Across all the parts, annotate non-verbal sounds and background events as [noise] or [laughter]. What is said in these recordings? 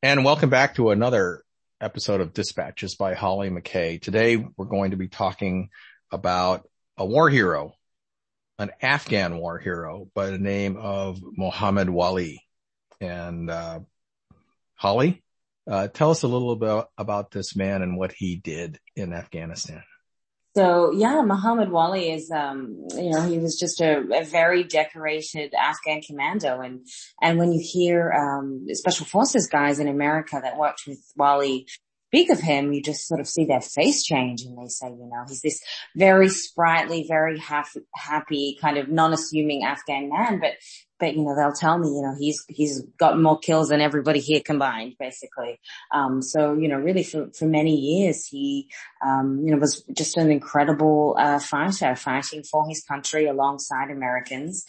And welcome back to another episode of Dispatches by Hollie McKay. Today we're going to be talking about a war hero, an Afghan war hero by the name of Mohammad Wali. And, uh, Hollie, uh, tell us a little bit about this man and what he did in Afghanistan. So yeah, Mohammad Wali is, um, you know, he was just a, a, very decorated Afghan commando. And, and when you hear, um, special forces guys in America that worked with Wali speak of him, you just sort of see their face change and they say, you know, he's this very sprightly, very happy, happy kind of non-assuming Afghan man, but but you know they'll tell me you know he's he's got more kills than everybody here combined basically. Um, so you know really for for many years he um, you know was just an incredible uh, fighter fighting for his country alongside Americans.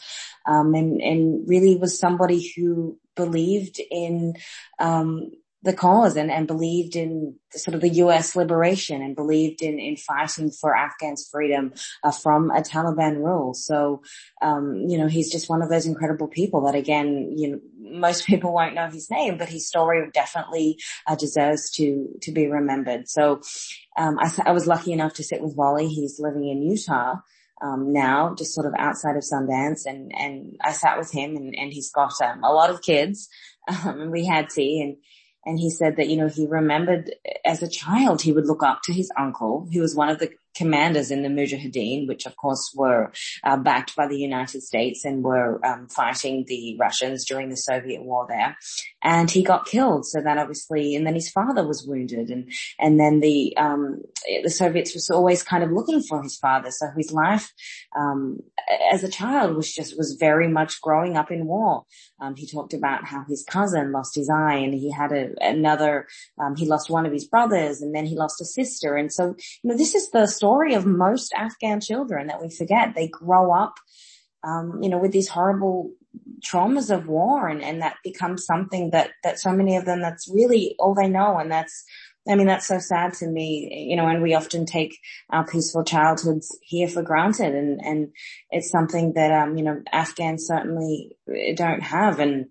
Um, and and really was somebody who believed in um, the cause and, and believed in sort of the US liberation and believed in, in fighting for Afghans freedom uh, from a Taliban rule. So, um, you know, he's just one of those incredible people that again, you know, most [laughs] people won't know his name, but his story definitely uh, deserves to, to be remembered. So, um, I, I was lucky enough to sit with Wali. He's living in Utah. Um, now, just sort of outside of Sundance, and and I sat with him, and, and he's got um, a lot of kids, [laughs] um, and we had tea, and and he said that, you know, he remembered as a child, he would look up to his uncle, who was one of the commanders in the Mujahideen, which of course were uh, backed by the United States and were um, fighting the Russians during the Soviet war there. And he got killed. So that obviously, and then his father was wounded and, and then the, um, the Soviets was always kind of looking for his father. So his life, um, as a child was just, was very much growing up in war. Um, he talked about how his cousin lost his eye and he had a, another, um, he lost one of his brothers and then he lost a sister. And so, you know, this is the story of most Afghan children that we forget. They grow up, um, you know, with these horrible traumas of war and, and that becomes something that, that so many of them, that's really all they know. And that's, I mean, that's so sad to me, you know, and we often take our peaceful childhoods here for granted and, and it's something that, um, you know, Afghans certainly don't have. And,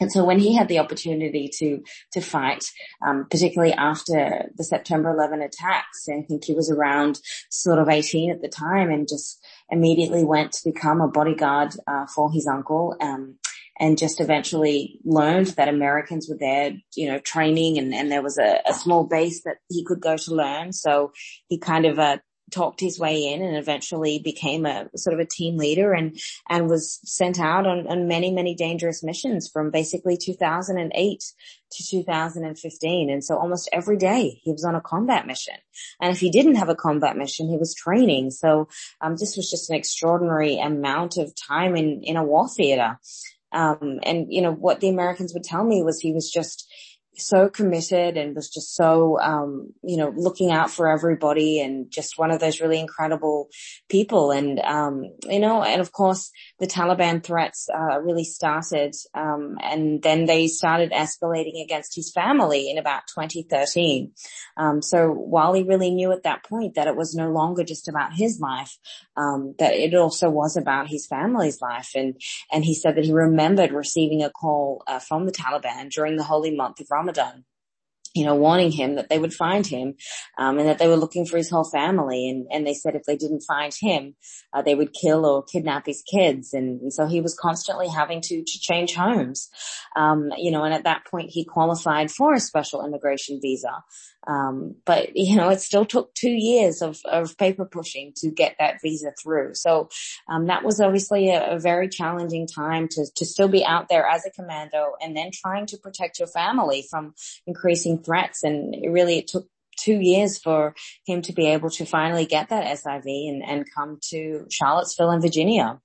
and so when he had the opportunity to to fight, um, particularly after the September 11 attacks, I think he was around sort of 18 at the time, and just immediately went to become a bodyguard uh, for his uncle. Um, and just eventually learned that Americans were there, you know, training and, and there was a, a small base that he could go to learn. So he kind of, uh, talked his way in and eventually became a sort of a team leader and, and was sent out on, on many, many dangerous missions from basically 2008 to 2015. And so almost every day he was on a combat mission. And if he didn't have a combat mission, he was training. So, um, this was just an extraordinary amount of time in, in a war theater. Um, and you know, what the Americans would tell me was he was just, so committed and was just so, um, you know, looking out for everybody and just one of those really incredible people. And, um, you know, and of course the Taliban threats, uh, really started, um, and then they started escalating against his family in about 2013. Um, so Wali really knew at that point that it was no longer just about his life, um, that it also was about his family's life. And, and he said that he remembered receiving a call, uh, from the Taliban during the holy month of Ramadan Ramadan you know, warning him that they would find him, um, and that they were looking for his whole family. And, and they said if they didn't find him, uh, they would kill or kidnap his kids. And, and so he was constantly having to, to change homes. Um, you know, and at that point he qualified for a special immigration visa. Um, but you know, it still took two years of, of paper pushing to get that visa through. So, um, that was obviously a, a, very challenging time to, to still be out there as a commando and then trying to protect your family from increasing threats. And it really, it took two years for him to be able to finally get that SIV and, and come to Charlottesville in Virginia.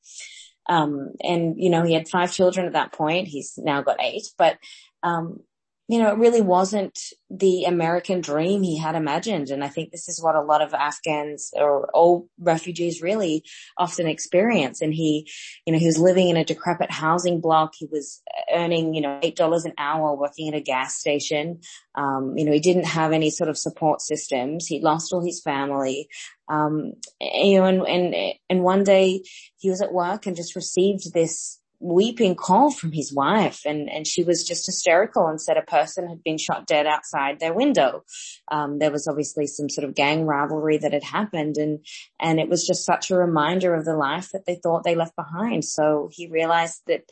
Um, and you know, he had five children at that point. He's now got eight, but, um, you know, it really wasn't the American dream he had imagined. And I think this is what a lot of Afghans or all refugees really often experience. And he, you know, he was living in a decrepit housing block. He was earning, you know, $8 an hour working at a gas station. Um, you know, he didn't have any sort of support systems. He lost all his family. Um, you know, and, and, and one day he was at work and just received this weeping call from his wife and, and she was just hysterical and said a person had been shot dead outside their window. Um, there was obviously some sort of gang rivalry that had happened and, and it was just such a reminder of the life that they thought they left behind. So he realized that,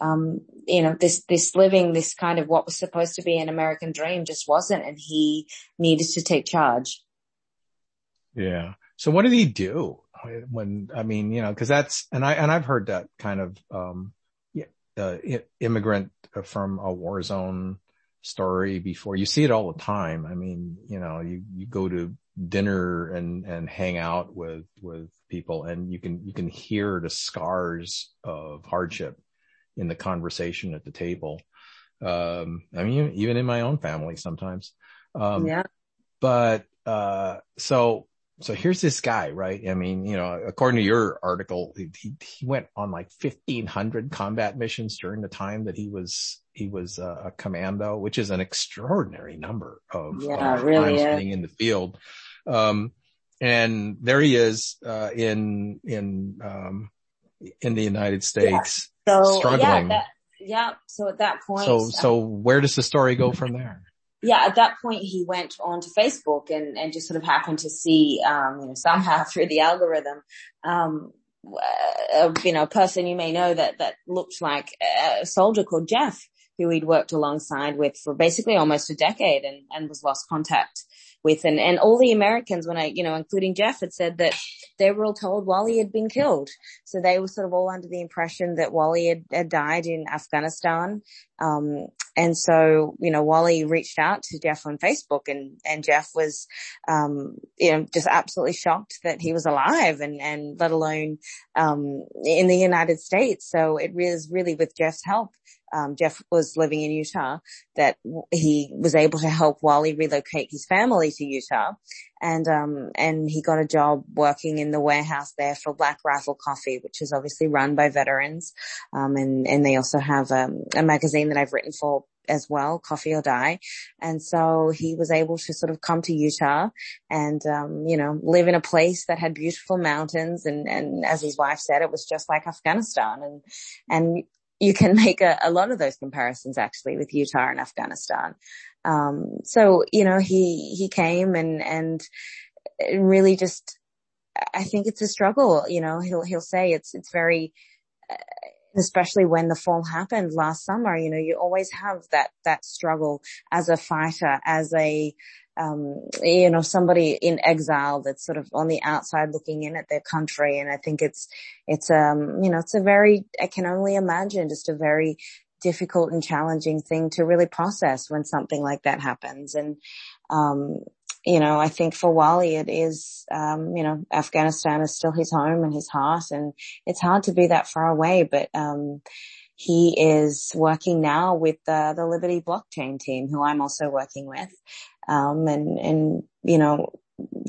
um, you know, this, this living, this kind of what was supposed to be an American dream just wasn't and he needed to take charge. Yeah. So what did he do? When, I mean, you know, cause that's, and I, and I've heard that kind of, um, uh, immigrant from a war zone story before. You see it all the time. I mean, you know, you, you go to dinner and, and hang out with, with people and you can, you can hear the scars of hardship in the conversation at the table. Um, I mean, even in my own family sometimes. Um, yeah. But, uh, so so here's this guy, right? I mean, you know, according to your article, he, he went on like 1500 combat missions during the time that he was, he was a, a commando, which is an extraordinary number of yeah, uh, really times being in the field. Um, and there he is, uh, in, in, um, in the United States yeah. so, struggling. Yeah, that, yeah. So at that point. So, so where does the story go from there? Yeah, at that point he went onto Facebook and, and just sort of happened to see, um, you know, somehow [laughs] through the algorithm, um, uh, you know, a person you may know that, that looked like a soldier called Jeff, who he'd worked alongside with for basically almost a decade and, and was lost contact with. And, and all the Americans, when I, you know, including Jeff had said that they were all told Wali had been killed. So they were sort of all under the impression that Wali had, had died in Afghanistan. Um, and so, you know, Wali reached out to Jeff on Facebook and, and Jeff was, um, you know, just absolutely shocked that he was alive and, and let alone, um, in the United States. So it was really with Jeff's help um, Jeff was living in Utah, that he was able to help Wali relocate his family to Utah. And, um, and he got a job working in the warehouse there for Black Rifle Coffee, which is obviously run by veterans. Um, and, and they also have, um, a magazine that I've written for as well, Coffee or Die. And so he was able to sort of come to Utah and, um, you know, live in a place that had beautiful mountains. And, and as his wife said, it was just like Afghanistan. And, and you can [laughs] make a, a, lot of those comparisons actually with Utah and Afghanistan. Um, so, you know, he, he came and, and really just, I think it's a struggle, you know, he'll, he'll say it's, it's very, especially when the fall happened last summer, you know, you always have that, that struggle as a fighter, as a, um, you know, somebody in exile that's sort of on the outside looking in at their country. And I think it's, it's, um, you know, it's a very, I can only imagine just a very difficult and challenging thing to really process when something like that happens. And, um, you know, I think for Wali, it is, um, you know, Afghanistan is still his home and his heart and it's hard to be that far away, but, um, he is working now with uh, the Liberty blockchain team, who I'm also working with, um, and and you know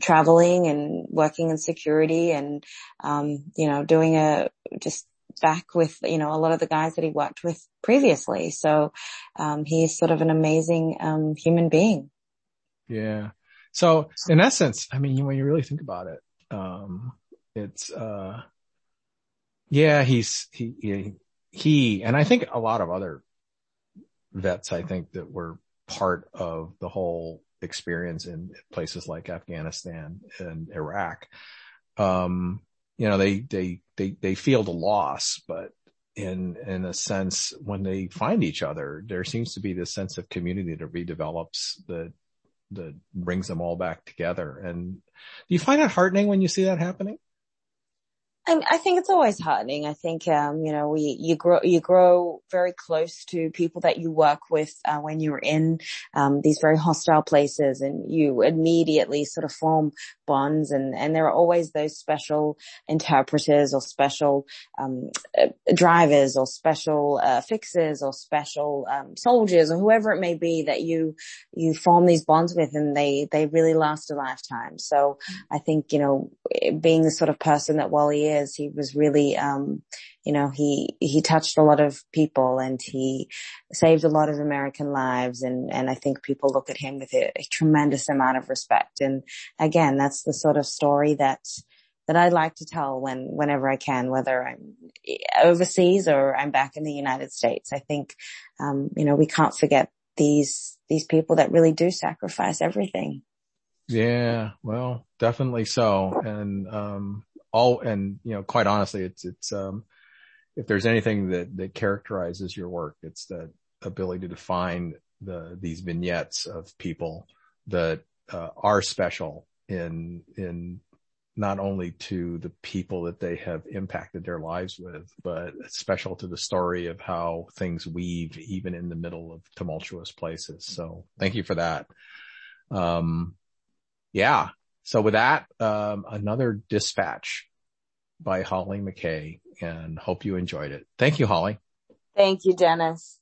traveling and working in security and um, you know doing a just back with you know a lot of the guys that he worked with previously. So um, he's sort of an amazing um, human being. Yeah. So in essence, I mean, when you really think about it, um, it's uh, yeah, he's he, he he, and I think a lot of other vets, I think that were part of the whole experience in places like Afghanistan and Iraq. Um, you know, they, they, they, they feel the loss, but in, in a sense, when they find each other, there seems to be this sense of community that redevelops that, that brings them all back together. And do you find it heartening when you see that happening? I, I think it's always heartening. I think, um, you know, we, you grow, you grow very close to people that you work with, uh, when you're in, um, these very hostile places and you immediately sort of form bonds and, and there are always those special interpreters or special, um, uh, drivers or special, uh, fixers or special, um, soldiers or whoever it may be that you, you form these bonds with and they, they really last a lifetime. So I think, you know, being the sort of person that Wali is. He was really, um, you know, he, he touched a lot of people and he saved a lot of American lives. And, and I think people look at him with a, a tremendous amount of respect. And again, that's the sort of story that, that I like to tell when, whenever I can, whether I'm overseas or I'm back in the United States. I think, um, you know, we can't forget these, these people that really do sacrifice everything. Yeah, well, definitely so. And, um, all, and, you know, quite honestly, it's, it's, um, if there's anything that, that characterizes your work, it's that ability to find the, these vignettes of people that, uh, are special in, in not only to the people that they have impacted their lives with, but special to the story of how things weave even in the middle of tumultuous places. So thank you for that. Um, yeah. So with that, um, another dispatch by Hollie McKay and hope you enjoyed it. Thank you, Hollie. Thank you, Dennis.